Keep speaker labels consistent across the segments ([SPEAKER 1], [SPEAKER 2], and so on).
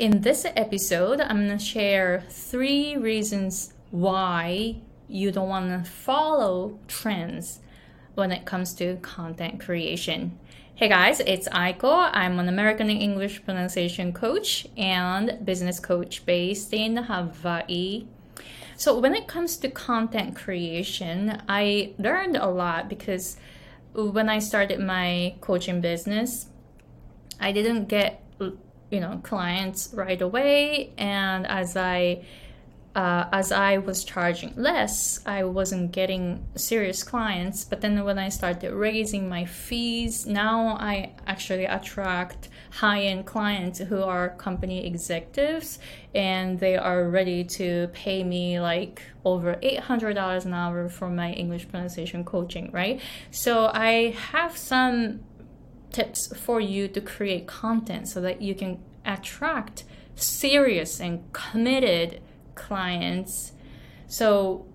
[SPEAKER 1] In this episode, I'm to share three reasons why you don't want to follow trends when it comes to content creation. Hey guys, it's Aiko. I'm an American English pronunciation coach and business coach based in Hawaii. So, when it comes to content creation, I learned a lot because when I started my coaching business, I didn't get you know clients right away and as i uh, as I was charging less, I wasn't getting serious clients. But then when I started raising my fees, now I actually attract high end clients who are company executives and they are ready to pay me like over $800 an hour for my English pronunciation coaching, right? So I have some tips for you to create content so that you can attract serious and committed clients. So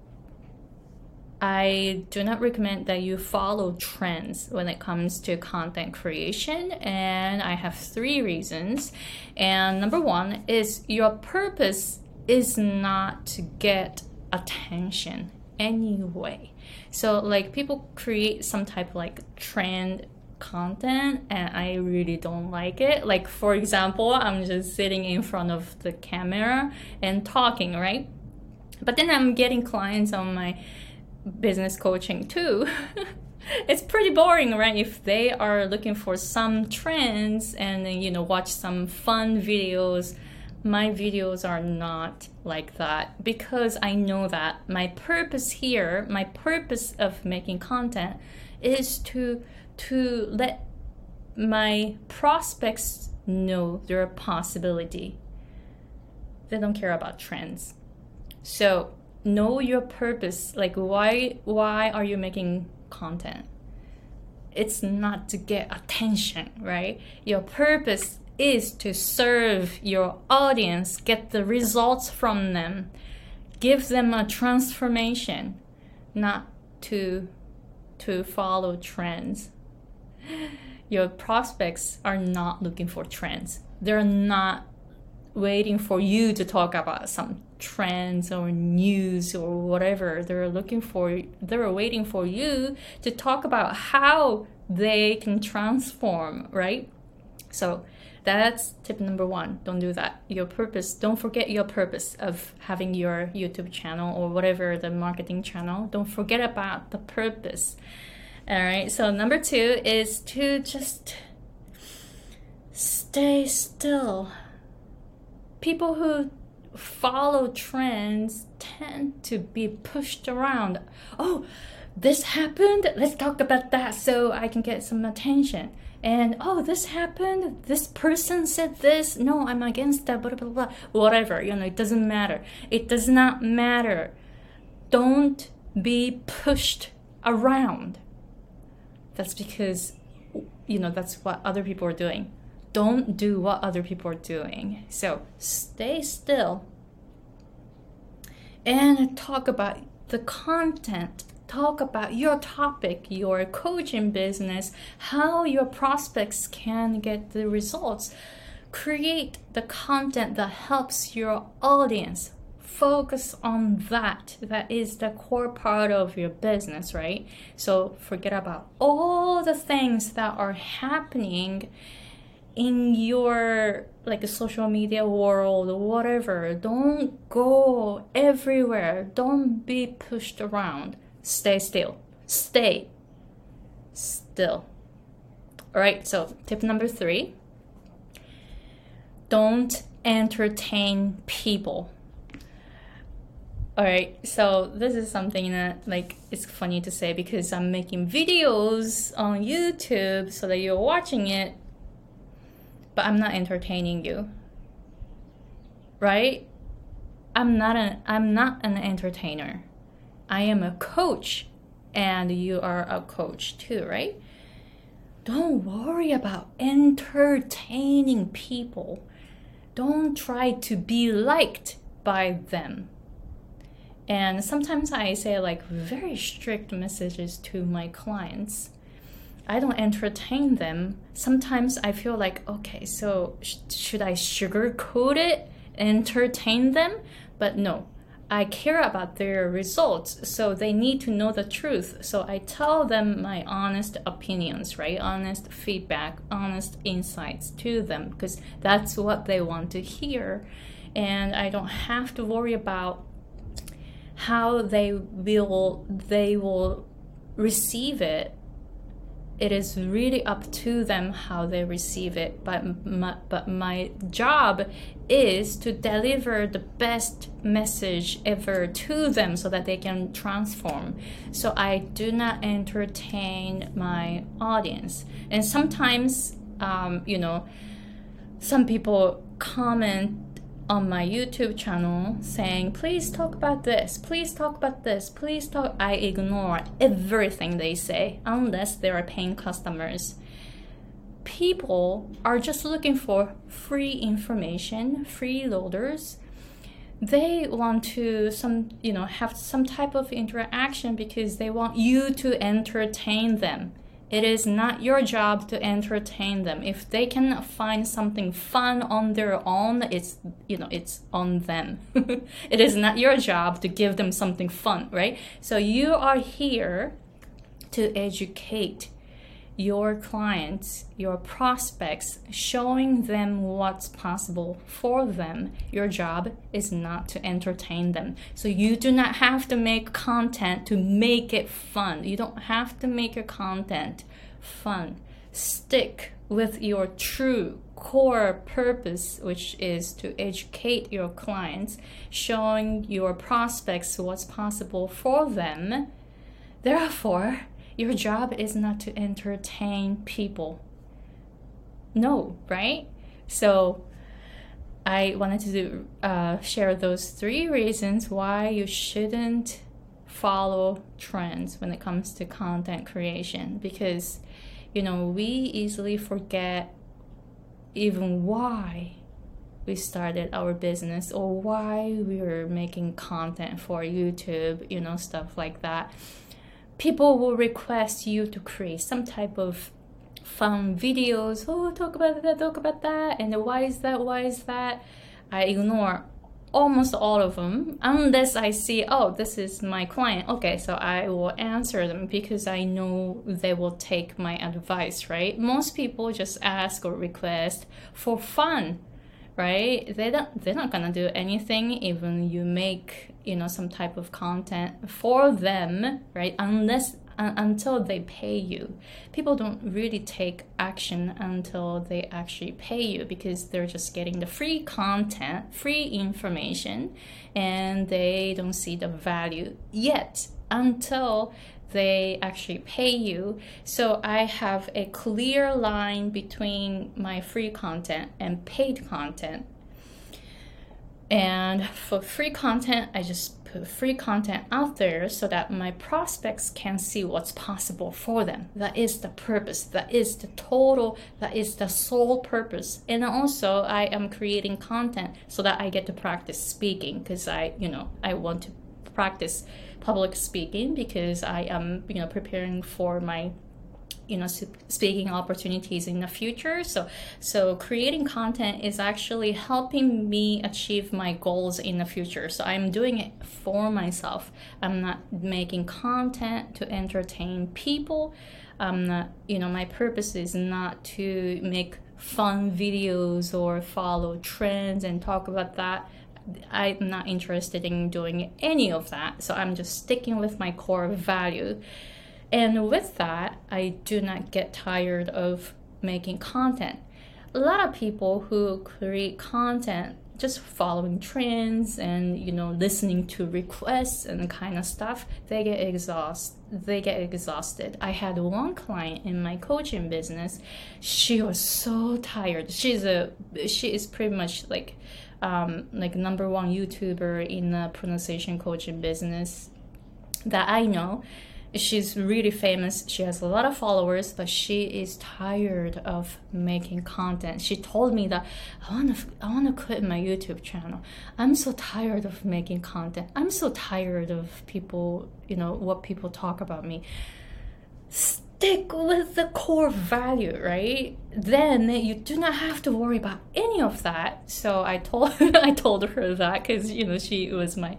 [SPEAKER 1] I do not recommend that you follow trends when it comes to content creation. And I have three reasons. And number one is your purpose is not to get attention anyway. So, like, people create some type of like trend content and I really don't like it. Like, for example, I'm just sitting in front of the camera and talking, right? But then I'm getting clients on my business coaching too. it's pretty boring, right? If they are looking for some trends and you know watch some fun videos, my videos are not like that because I know that my purpose here, my purpose of making content is to to let my prospects know there are possibility. They don't care about trends. So know your purpose. Like why why are you making content? It's not to get attention, right? Your purpose is to serve your audience, get the results from them, give them a transformation, not to to follow trends your prospects are not looking for trends. They're not waiting for you to talk about some trends or news or whatever. They're looking for, they're waiting for you to talk about how they can transform, right? So that's tip number one. Don't do that. Your purpose, don't forget your purpose of having your YouTube channel or whatever the marketing channel. Don't forget about the purpose. All right, so number two is to just stay still. People who follow trends tend to be pushed around. Oh, this happened. Let's talk about that so I can get some attention. And oh, this happened. This person said this. No, I'm against that. Blah blah blah. Whatever. You know, it doesn't matter. It does not matter. Don't be pushed around that's because you know that's what other people are doing. Don't do what other people are doing. So stay still and talk about the content. Talk about your topic your coaching business how your prospects can get the results. Create the content that helps your audience focus on that. That is the core part of your business, right? So forget about all the things that are happening in your like social media world or whatever. Don't go everywhere. Don't be pushed around. Stay still. Stay still. All right, so tip number three don't entertain people all right, so this is something that like it's funny to say because I'm making videos on YouTube so that you're watching it, but I'm not entertaining you. Right? I'm not an I'm not an entertainer. I am a coach and you are a coach too, right? Don't worry about entertaining people. Don't try to be liked by them and sometimes I say like very strict messages to my clients. I don't entertain them, sometimes I feel like, okay, so sh- should I sugarcoat it, entertain them? But no, I care about their results, so they need to know the truth. So I tell them my honest opinions, right? Honest feedback, honest insights to them because that's what they want to hear. And I don't have to worry about how they will they will receive it it is really up to them how they receive it. But my, but my job is to deliver the best message ever to them so that they can transform. So i do not entertain my audience. And sometimes um, you know some people comment on my YouTube channel saying, please talk about this, please talk about this, please talk. I ignore everything they say unless they are paying customers. People are just looking for free information, freeloaders. They want to some you know have some type of interaction because they want you to entertain them it is not your job to entertain them. If they can find something fun on their own, it's you know, it's on them. it is not your job to give them something fun, right? So you are here to educate your clients, your prospects, showing them what's possible for them. Your job is not to entertain them. So you do not have to make content to make it fun. You don't have to make your content fun. Stick with your true core purpose, which is to educate your clients, showing your prospects what's possible for them. Therefore, your job is not to entertain people. No, right? So, I wanted to uh, share those three reasons why you shouldn't follow trends when it comes to content creation because, you know, we easily forget even why we started our business or why we were making content for YouTube, you know, stuff like that people will request you to create some type of fun videos. Oh, talk about that, talk about that, and why is that, why is that? I ignore almost all of them unless I see, oh, this is my client. Okay, so I will answer them because I know they will take my advice, right? Most people just ask or request for fun right? They don't they're not gonna do anything even you make you know some type of content for them right? Unless uh, until they pay you. People don't really take action until they actually pay you because they're just getting the free content free information and they don't see the value yet until they actually pay you. So I have a clear line between my free content and paid content. And for free content, I just put free content out there so that my prospects can see what's possible for them. That is the purpose. That is the total, that is the sole purpose. And also, I am creating content so that I get to practice speaking because I, you know, I want to practice public speaking because I am, you know, preparing for my you know speaking opportunities in the future. So so creating content is actually helping me achieve my goals in the future. So i'm doing it for myself. I'm not making content to entertain people. I'm not you know my purpose is not to make fun videos or follow trends and talk about that I'm not interested in doing any of that. So I'm just sticking with my core value. And with that, I do not get tired of making content. A lot of people who create content just following trends and you know listening to requests and kind of stuff they get exhausted they get exhausted i had one client in my coaching business she was so tired she's a she is pretty much like um, like number one YouTuber in the pronunciation coaching business that I know. She's really famous. She has a lot of followers, but she is tired of making content. She told me that I want to I want to quit my YouTube channel. I'm so tired of making content. I'm so tired of people, you know, what people talk about me stick with the core value, right? Then you do not have to worry about any of that. So I told I told her that because you know she was my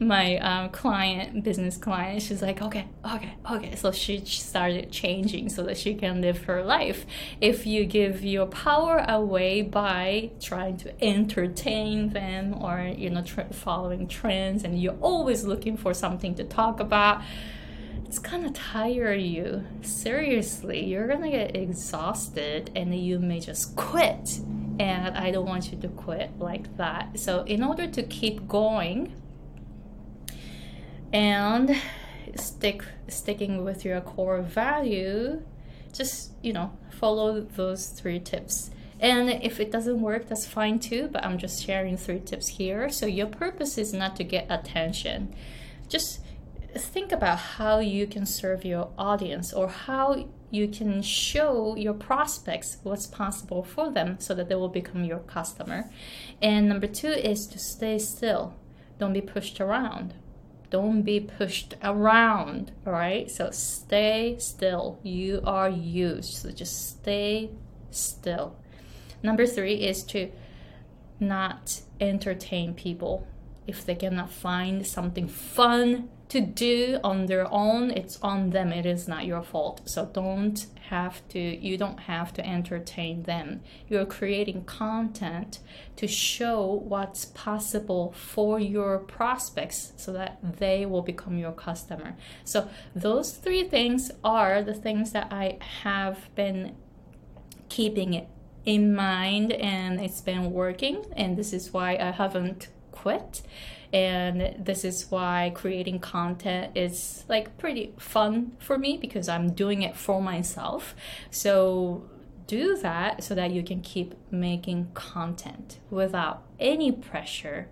[SPEAKER 1] my um, client, business client, she's like, okay, okay, okay. So she started changing so that she can live her life. If you give your power away by trying to entertain them or, you know, tr- following trends and you're always looking for something to talk about, it's gonna tire you. Seriously, you're gonna get exhausted and you may just quit. And I don't want you to quit like that. So, in order to keep going, and stick sticking with your core value just you know follow those three tips and if it doesn't work that's fine too but i'm just sharing three tips here so your purpose is not to get attention just think about how you can serve your audience or how you can show your prospects what's possible for them so that they will become your customer and number two is to stay still don't be pushed around don't be pushed around, all right? So stay still. You are you. So just stay still. Number three is to not entertain people. If they cannot find something fun to do on their own, it's on them. It is not your fault. So don't have to, you don't have to entertain them. You're creating content to show what's possible for your prospects so that they will become your customer. So those three things are the things that I have been keeping in mind and it's been working. And this is why I haven't quit and this is why creating content is like pretty fun for me because I'm doing it for myself. So do that so that you can keep making content without any pressure,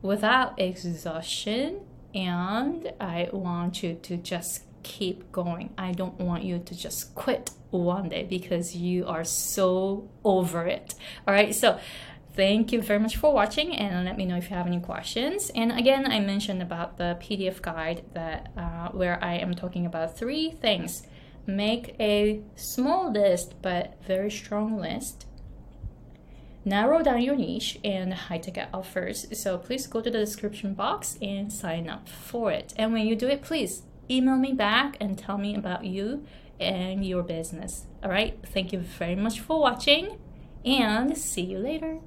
[SPEAKER 1] without exhaustion, and I want you to just keep going. I don't want you to just quit one day because you are so over it. All right, so Thank you very much for watching and let me know if you have any questions. And again, I mentioned about the PDF guide that uh, where I am talking about three things. Make a small list but very strong list. Narrow down your niche and high ticket offers. So please go to the description box and sign up for it. And when you do it, please email me back and tell me about you and your business. All right. Thank you very much for watching and see you later.